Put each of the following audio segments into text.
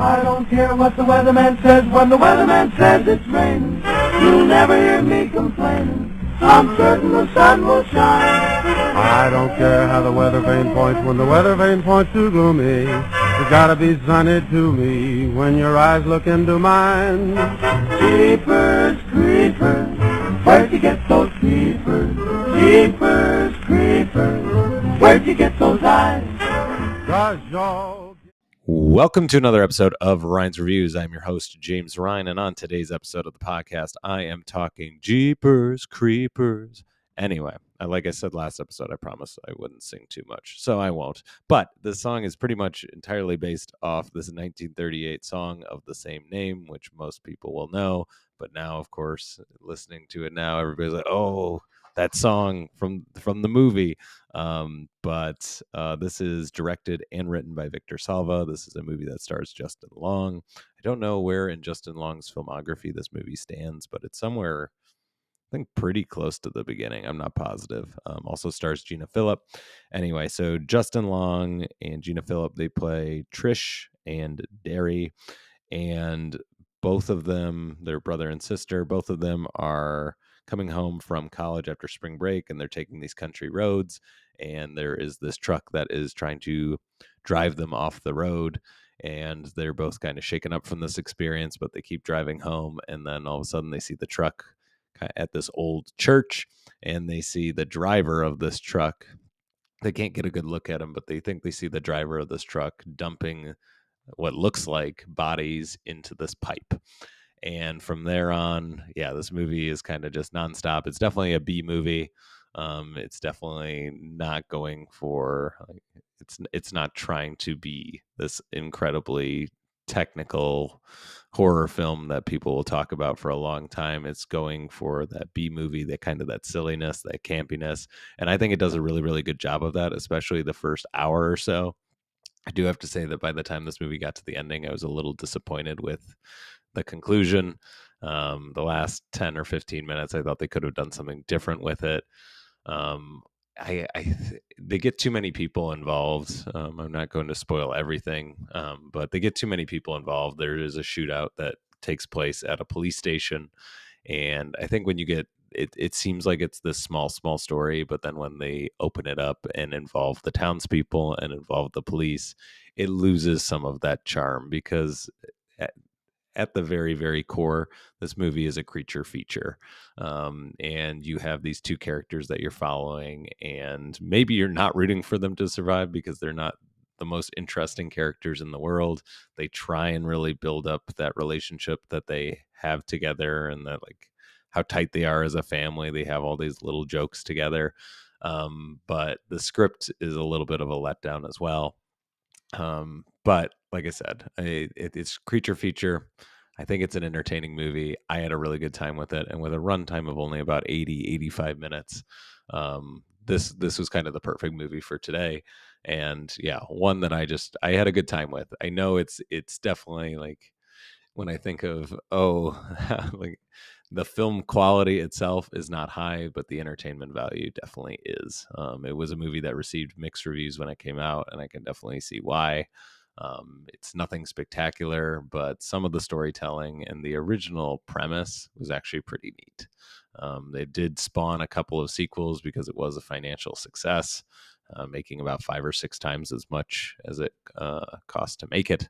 I don't care what the weatherman says when the weatherman says it's raining. You'll never hear me complaining. I'm certain the sun will shine. I don't care how the weather vane points when the weather vane points to gloomy. It's gotta be sunny to me when your eyes look into mine. Jeepers creepers, where'd you get those creepers? Welcome to another episode of Ryan's Reviews. I'm your host, James Ryan, and on today's episode of the podcast, I am talking Jeepers Creepers. Anyway, like I said last episode, I promised I wouldn't sing too much, so I won't. But the song is pretty much entirely based off this 1938 song of the same name, which most people will know. But now, of course, listening to it now, everybody's like, "Oh, that song from from the movie." Um, but uh, this is directed and written by Victor Salva. This is a movie that stars Justin Long. I don't know where in Justin Long's filmography this movie stands, but it's somewhere I think pretty close to the beginning. I'm not positive. Um, also stars Gina Phillip. Anyway, so Justin Long and Gina Phillip they play Trish and Darry, and both of them, their brother and sister, both of them are coming home from college after spring break, and they're taking these country roads. And there is this truck that is trying to drive them off the road and they're both kind of shaken up from this experience, but they keep driving home. And then all of a sudden, they see the truck at this old church and they see the driver of this truck. They can't get a good look at him, but they think they see the driver of this truck dumping what looks like bodies into this pipe. And from there on, yeah, this movie is kind of just nonstop. It's definitely a B movie. Um, it's definitely not going for it's it's not trying to be this incredibly technical horror film that people will talk about for a long time. It's going for that B movie, that kind of that silliness, that campiness. And I think it does a really, really good job of that, especially the first hour or so. I do have to say that by the time this movie got to the ending, I was a little disappointed with the conclusion. Um, the last 10 or 15 minutes, I thought they could have done something different with it. Um, I, I th- they get too many people involved. Um, I'm not going to spoil everything, um, but they get too many people involved. There is a shootout that takes place at a police station, and I think when you get it, it seems like it's this small, small story, but then when they open it up and involve the townspeople and involve the police, it loses some of that charm because at the very very core this movie is a creature feature um, and you have these two characters that you're following and maybe you're not rooting for them to survive because they're not the most interesting characters in the world. They try and really build up that relationship that they have together and that like how tight they are as a family. They have all these little jokes together um, but the script is a little bit of a letdown as well um, but like I said, I, it, it's creature feature. I think it's an entertaining movie. I had a really good time with it, and with a runtime of only about 80, 85 minutes, um, this this was kind of the perfect movie for today. And yeah, one that I just I had a good time with. I know it's it's definitely like when I think of oh like the film quality itself is not high, but the entertainment value definitely is. Um, it was a movie that received mixed reviews when it came out, and I can definitely see why. Um, it's nothing spectacular, but some of the storytelling and the original premise was actually pretty neat. Um, they did spawn a couple of sequels because it was a financial success, uh, making about five or six times as much as it uh, cost to make it.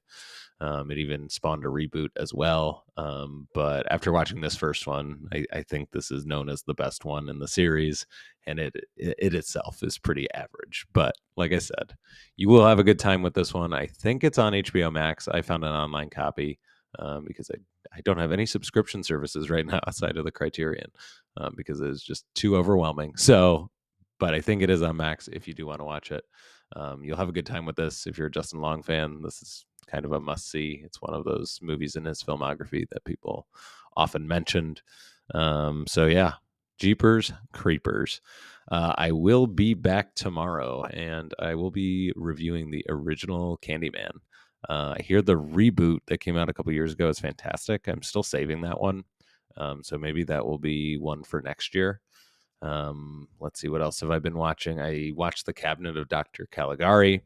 Um, it even spawned a reboot as well. Um, but after watching this first one, I, I, think this is known as the best one in the series, and it, it, it itself is pretty average. But like I said, you will have a good time with this one. I think it's on HBO Max. I found an online copy um, because I I don't have any subscription services right now outside of the Criterion um, because it's just too overwhelming. So, but I think it is on Max if you do want to watch it. Um, you'll have a good time with this if you're a Justin Long fan. This is kind of a must see. It's one of those movies in his filmography that people often mentioned. Um, so yeah, Jeepers Creepers. Uh, I will be back tomorrow, and I will be reviewing the original Candyman. Uh, I hear the reboot that came out a couple years ago is fantastic. I'm still saving that one, um, so maybe that will be one for next year. Um, let's see what else have I been watching. I watched The Cabinet of Dr. Caligari.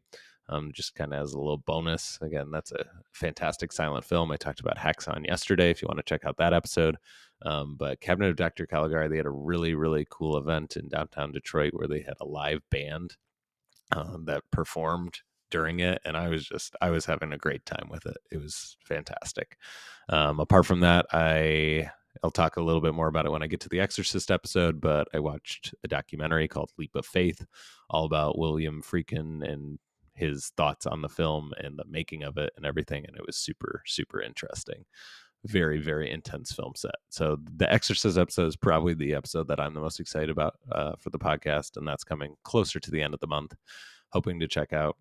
Um, just kind of as a little bonus. Again, that's a fantastic silent film. I talked about Häxan yesterday. If you want to check out that episode, um, but Cabinet of Dr. Caligari, they had a really really cool event in downtown Detroit where they had a live band um, that performed during it and i was just i was having a great time with it it was fantastic um, apart from that i i'll talk a little bit more about it when i get to the exorcist episode but i watched a documentary called leap of faith all about william friedkin and his thoughts on the film and the making of it and everything and it was super super interesting. Very very intense film set. So the exorcist episode is probably the episode that i'm the most excited about uh, for the podcast and that's coming closer to the end of the month. Hoping to check out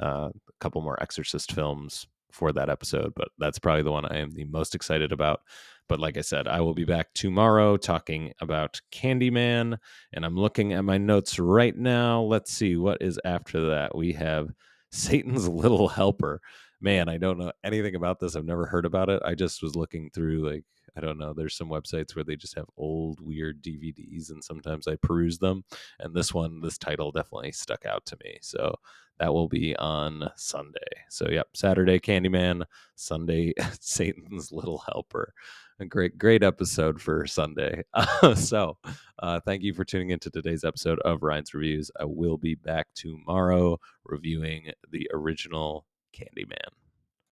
uh, a couple more exorcist films for that episode but that's probably the one i am the most excited about but like i said i will be back tomorrow talking about candyman and i'm looking at my notes right now let's see what is after that we have satan's little helper man, I don't know anything about this. I've never heard about it. I just was looking through like I don't know. There's some websites where they just have old weird DVDs, and sometimes I peruse them. And this one, this title definitely stuck out to me. So that will be on Sunday. So yep, Saturday Candyman, Sunday Satan's Little Helper. A great, great episode for Sunday. so, uh, thank you for tuning into today's episode of Ryan's Reviews. I will be back tomorrow reviewing the original Candyman.